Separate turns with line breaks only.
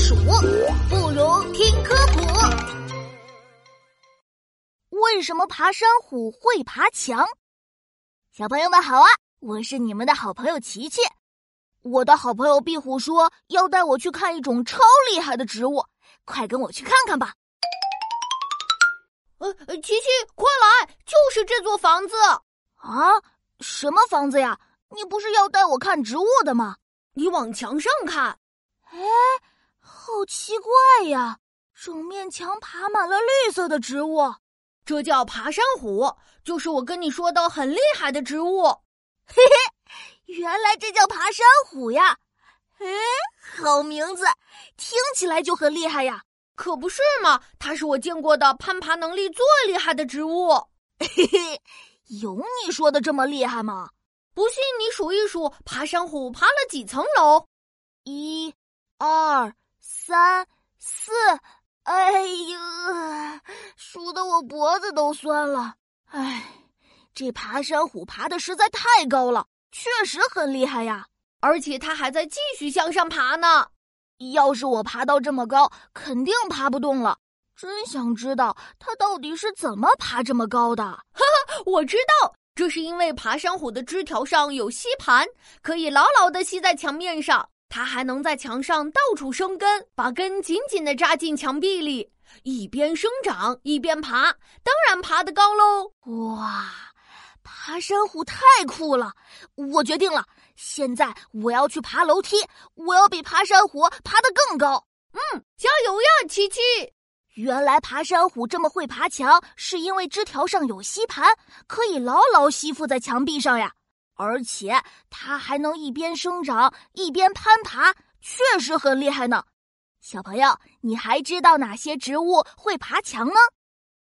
鼠，不如听科普。为什么爬山虎会爬墙？小朋友们好啊，我是你们的好朋友琪琪。我的好朋友壁虎说要带我去看一种超厉害的植物，快跟我去看看吧。
呃，琪琪，快来，就是这座房子
啊！什么房子呀？你不是要带我看植物的吗？
你往墙上看，
哎，好奇怪呀！整面墙爬满了绿色的植物，
这叫爬山虎，就是我跟你说的很厉害的植物。
嘿嘿，原来这叫爬山虎呀！哎，好名字，听起来就很厉害呀。
可不是嘛！它是我见过的攀爬能力最厉害的植物。
嘿嘿，有你说的这么厉害吗？
不信你数一数，爬山虎爬了几层楼？
一、二、三、四。哎呀，数的我脖子都酸了。哎，这爬山虎爬的实在太高了，确实很厉害呀！
而且它还在继续向上爬呢。
要是我爬到这么高，肯定爬不动了。真想知道它到底是怎么爬这么高的。哈
哈，我知道，这是因为爬山虎的枝条上有吸盘，可以牢牢的吸在墙面上。它还能在墙上到处生根，把根紧紧的扎进墙壁里，一边生长一边爬，当然爬得高喽。
哇，爬山虎太酷了！我决定了。现在我要去爬楼梯，我要比爬山虎爬得更高。
嗯，加油呀，琪琪！
原来爬山虎这么会爬墙，是因为枝条上有吸盘，可以牢牢吸附在墙壁上呀。而且它还能一边生长一边攀爬，确实很厉害呢。小朋友，你还知道哪些植物会爬墙呢？